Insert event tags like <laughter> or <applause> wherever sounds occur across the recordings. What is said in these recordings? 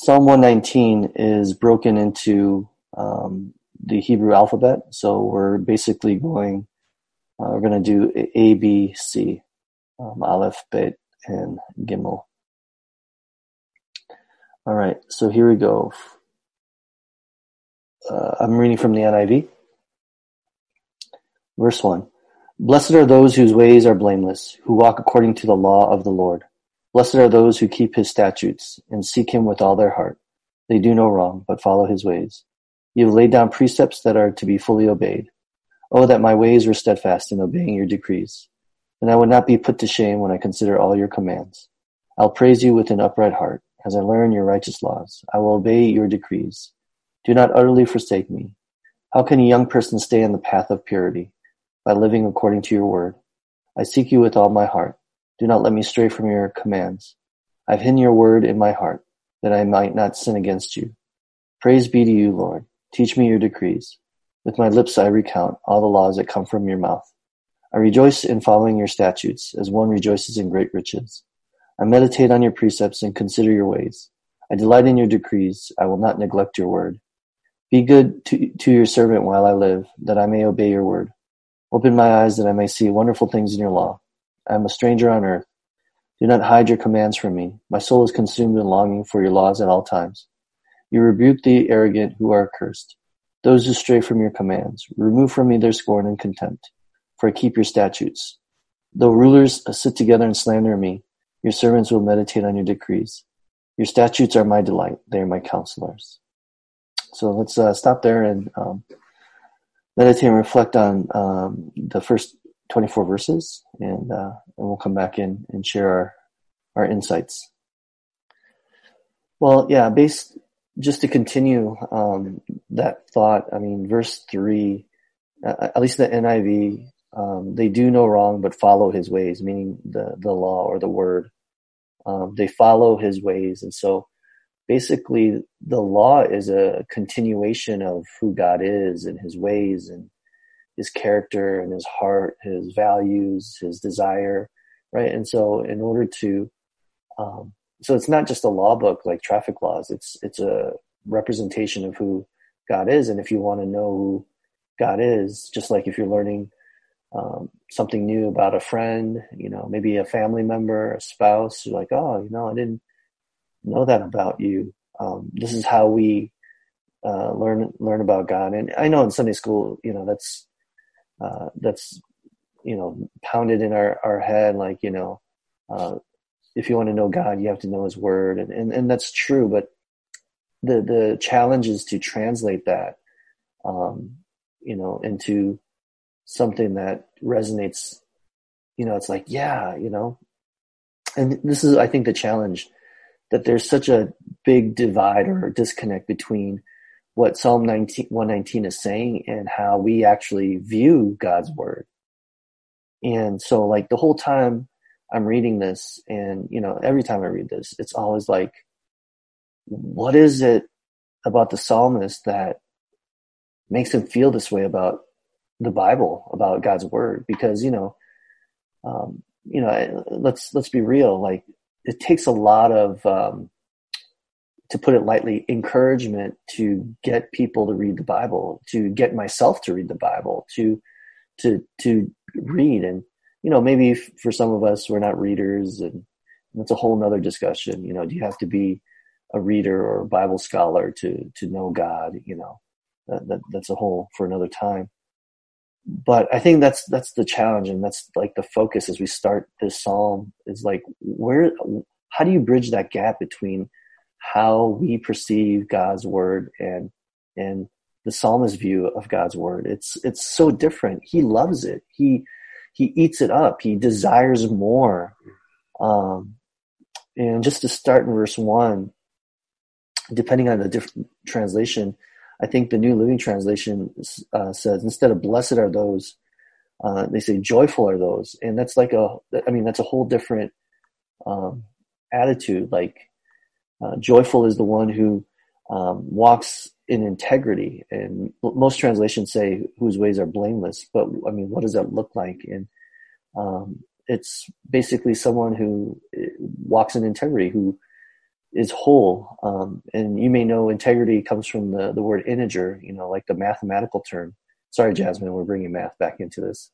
Psalm 119 is broken into um, the Hebrew alphabet. So we're basically going, uh, we're going to do A, B, C, um, Aleph, Bet, and Gimel. All right, so here we go. Uh, I'm reading from the NIV. Verse 1 Blessed are those whose ways are blameless, who walk according to the law of the Lord. Blessed are those who keep his statutes and seek him with all their heart. They do no wrong, but follow his ways. You have laid down precepts that are to be fully obeyed. Oh, that my ways were steadfast in obeying your decrees. And I would not be put to shame when I consider all your commands. I'll praise you with an upright heart as I learn your righteous laws. I will obey your decrees. Do not utterly forsake me. How can a young person stay in the path of purity? By living according to your word. I seek you with all my heart. Do not let me stray from your commands. I've hidden your word in my heart, that I might not sin against you. Praise be to you, Lord. Teach me your decrees. With my lips I recount all the laws that come from your mouth. I rejoice in following your statutes, as one rejoices in great riches. I meditate on your precepts and consider your ways. I delight in your decrees. I will not neglect your word. Be good to, to your servant while I live, that I may obey your word. Open my eyes that I may see wonderful things in your law. I am a stranger on earth. Do not hide your commands from me. My soul is consumed in longing for your laws at all times. You rebuke the arrogant who are accursed, those who stray from your commands. Remove from me their scorn and contempt, for I keep your statutes. Though rulers sit together and slander me, your servants will meditate on your decrees. Your statutes are my delight. They are my counselors. So let's uh, stop there and um, meditate and reflect on um, the first 24 verses, and, uh, and we'll come back in and share our, our insights. Well, yeah, based just to continue um, that thought. I mean, verse three, uh, at least the NIV, um, they do no wrong but follow His ways, meaning the the law or the word. Um, they follow His ways, and so basically, the law is a continuation of who God is and His ways and his character and his heart, his values, his desire, right? And so, in order to, um, so it's not just a law book like traffic laws. It's it's a representation of who God is, and if you want to know who God is, just like if you're learning um, something new about a friend, you know, maybe a family member, a spouse, you're like, oh, you know, I didn't know that about you. Um, this is how we uh, learn learn about God. And I know in Sunday school, you know, that's uh, that's you know pounded in our our head like you know uh, if you want to know God you have to know His Word. And and, and that's true but the the challenge is to translate that um, you know into something that resonates you know it's like yeah you know? And this is I think the challenge that there's such a big divide or disconnect between what Psalm 19, 119 is saying and how we actually view God's word. And so like the whole time I'm reading this and, you know, every time I read this, it's always like, what is it about the psalmist that makes him feel this way about the Bible, about God's word? Because, you know, um, you know, let's, let's be real. Like it takes a lot of, um, to put it lightly, encouragement to get people to read the Bible, to get myself to read the Bible, to to to read. And you know, maybe for some of us, we're not readers, and that's a whole nother discussion. You know, do you have to be a reader or a Bible scholar to to know God? You know, that, that that's a whole for another time. But I think that's that's the challenge, and that's like the focus as we start this psalm is like where how do you bridge that gap between how we perceive God's word and and the psalmist view of God's word. It's it's so different. He loves it. He he eats it up. He desires more. Um, and just to start in verse one, depending on the different translation, I think the New Living Translation uh, says instead of "blessed are those," uh, they say "joyful are those," and that's like a. I mean, that's a whole different um, attitude. Like uh, joyful is the one who um, walks in integrity, and most translations say whose ways are blameless. But I mean, what does that look like? And um, it's basically someone who uh, walks in integrity, who is whole. Um, and you may know integrity comes from the, the word integer, you know, like the mathematical term. Sorry, Jasmine, we're bringing math back into this.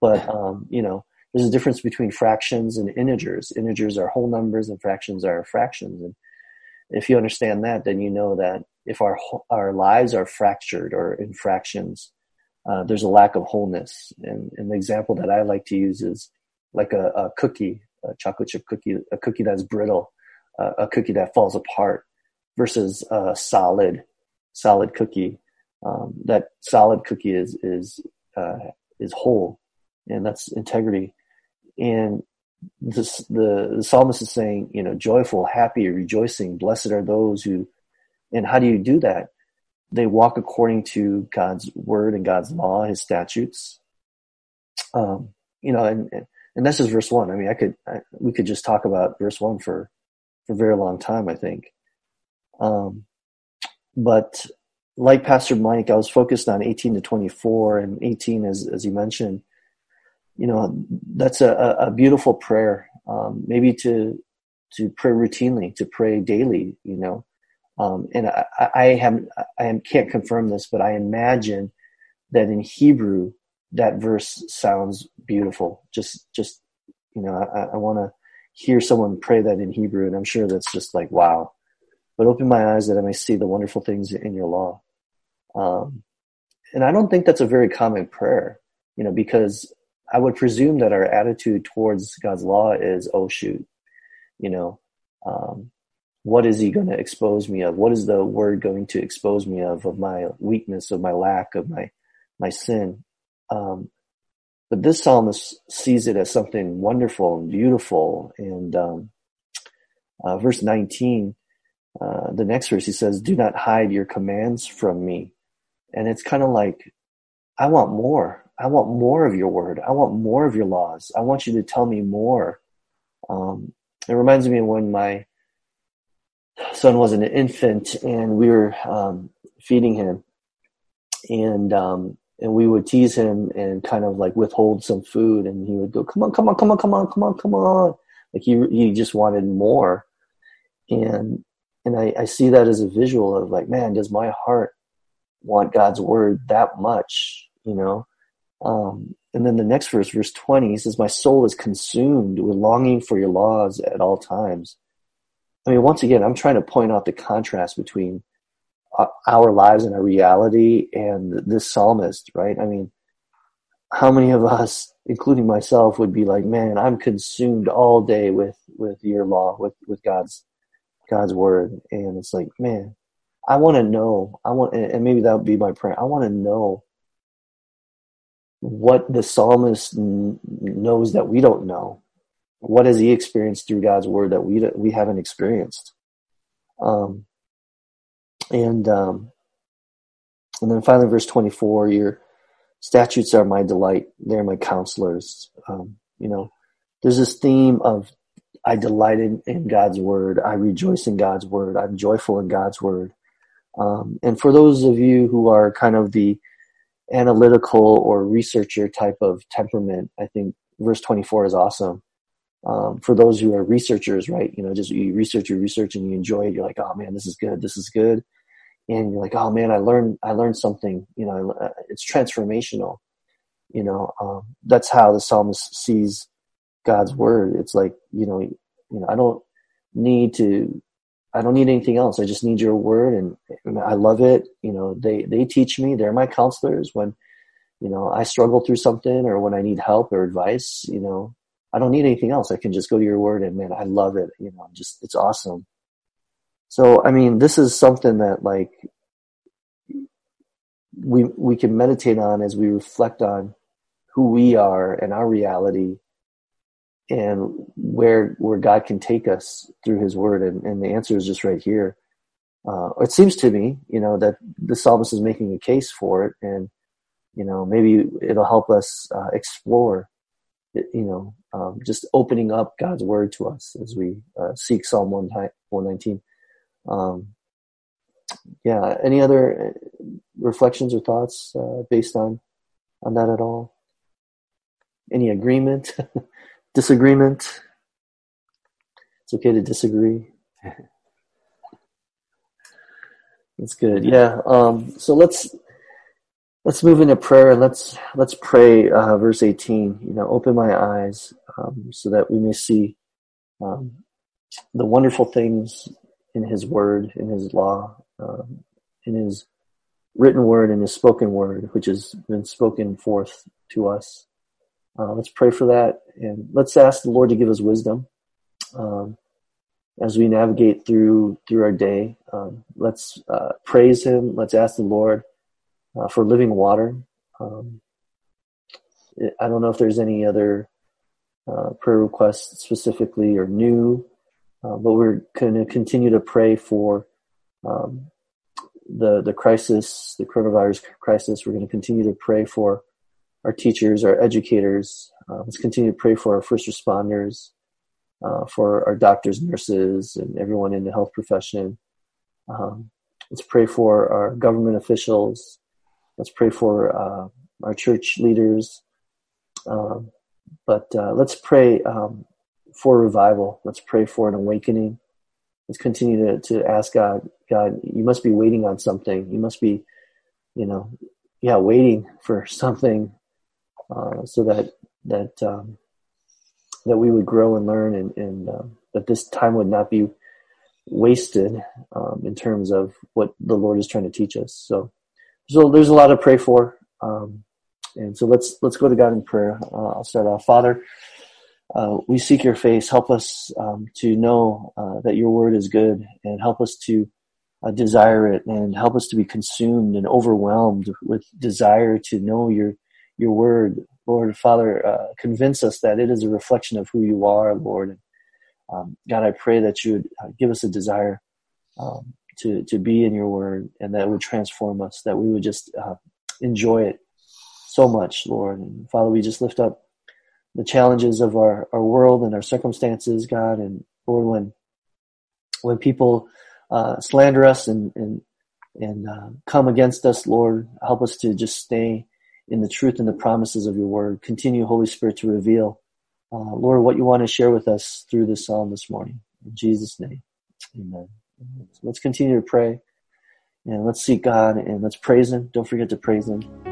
But, um, you know, there's a difference between fractions and integers. Integers are whole numbers and fractions are fractions. And if you understand that, then you know that if our, our lives are fractured or in fractions, uh, there's a lack of wholeness. And, and the example that I like to use is like a, a cookie, a chocolate chip cookie, a cookie that's brittle uh, a cookie that falls apart versus a solid solid cookie. Um, that solid cookie is is uh, is whole, and that's integrity. And the the psalmist is saying, you know, joyful, happy, rejoicing, blessed are those who. And how do you do that? They walk according to God's word and God's law, His statutes. Um, you know, and and this is verse one. I mean, I could I, we could just talk about verse one for for a very long time, I think. Um, but like Pastor Mike, I was focused on 18 to 24 and 18, as, as you mentioned, you know, that's a, a beautiful prayer. Um, maybe to, to pray routinely, to pray daily, you know. Um, and I, I have, I can't confirm this, but I imagine that in Hebrew, that verse sounds beautiful. Just, just, you know, I, I want to hear someone pray that in Hebrew, and I'm sure that's just like, wow. But open my eyes that I may see the wonderful things in your law. Um, and I don't think that's a very common prayer, you know, because I would presume that our attitude towards God's law is, oh, shoot, you know, um, what is he going to expose me of? What is the word going to expose me of, of my weakness, of my lack, of my, my sin? Um, but this psalmist sees it as something wonderful and beautiful. And um, uh, verse 19, uh, the next verse, he says, Do not hide your commands from me. And it's kind of like, I want more. I want more of your word. I want more of your laws. I want you to tell me more. Um, it reminds me of when my son was an infant and we were um, feeding him. And um, and we would tease him and kind of like withhold some food and he would go come on come on come on come on come on come on like he he just wanted more and and I, I see that as a visual of like man does my heart want god's word that much you know um, and then the next verse verse 20 he says my soul is consumed with longing for your laws at all times i mean once again i'm trying to point out the contrast between our lives and our reality and this psalmist, right? I mean, how many of us, including myself, would be like, man, I'm consumed all day with, with your law, with, with God's, God's word. And it's like, man, I want to know, I want, and maybe that would be my prayer. I want to know what the psalmist knows that we don't know. What has he experienced through God's word that we, we haven't experienced? Um, and um, and then finally, verse twenty four, your statutes are my delight; they're my counselors. Um, you know, there's this theme of I delight in, in, God's word. I rejoice in God's word. I'm joyful in God's word. Um, and for those of you who are kind of the analytical or researcher type of temperament, I think verse 24 is awesome. Um, for those who are researchers, right? You know, just you research, you research, and you enjoy it. You're like, oh man, this is good. This is good and you're like, oh man, I learned, I learned something. You know, uh, it's transformational. You know, um, that's how the psalmist sees God's word. It's like, you know, you know, I don't need to, I don't need anything else. I just need your word, and, I love it. You know, they they teach me. They're my counselors when, you know, I struggle through something or when I need help or advice. You know, I don't need anything else. I can just go to your word, and man, I love it. You know, just it's awesome. So, I mean, this is something that like we we can meditate on as we reflect on who we are and our reality and where where God can take us through His Word, and, and the answer is just right here. Uh, it seems to me, you know, that the psalmist is making a case for it, and you know, maybe it'll help us uh, explore, you know, um, just opening up God's Word to us as we uh, seek Psalm one nineteen. Um, yeah, any other uh, reflections or thoughts uh, based on on that at all? Any agreement, <laughs> disagreement? It's okay to disagree. <laughs> That's good. Yeah. Um, so let's let's move into prayer. And let's let's pray. Uh, verse eighteen. You know, open my eyes um, so that we may see um, the wonderful things in His Word, in His law, um, in His written Word, and His spoken Word, which has been spoken forth to us. Uh, let's pray for that, and let's ask the Lord to give us wisdom um, as we navigate through through our day. Um, let's uh, praise Him. Let's ask the Lord uh, for living water. Um, I don't know if there's any other uh, prayer requests specifically or new, uh, but we're going to continue to pray for um, the the crisis, the coronavirus crisis. We're going to continue to pray for our teachers, our educators. Uh, let's continue to pray for our first responders, uh, for our doctors, nurses, and everyone in the health profession. Um, let's pray for our government officials. Let's pray for uh, our church leaders. Um, but uh, let's pray um, for revival. Let's pray for an awakening. Let's continue to, to ask God, God, you must be waiting on something. You must be, you know, yeah, waiting for <laughs> something uh, so that that um, that we would grow and learn, and, and um, that this time would not be wasted um, in terms of what the Lord is trying to teach us. So, so there's a lot to pray for, um, and so let's let's go to God in prayer. Uh, I'll start off, Father. Uh, we seek your face. Help us um, to know uh, that your word is good, and help us to uh, desire it, and help us to be consumed and overwhelmed with desire to know your your word, Lord, Father, uh, convince us that it is a reflection of who you are, Lord. And, um, God, I pray that you would uh, give us a desire um, to to be in your word, and that it would transform us, that we would just uh, enjoy it so much, Lord. And Father, we just lift up the challenges of our, our world and our circumstances, God, and Lord, when when people uh, slander us and and and uh, come against us, Lord, help us to just stay in the truth and the promises of your word. Continue, Holy Spirit, to reveal, uh, Lord, what you want to share with us through this psalm this morning. In Jesus' name, amen. So let's continue to pray and let's seek God and let's praise Him. Don't forget to praise Him.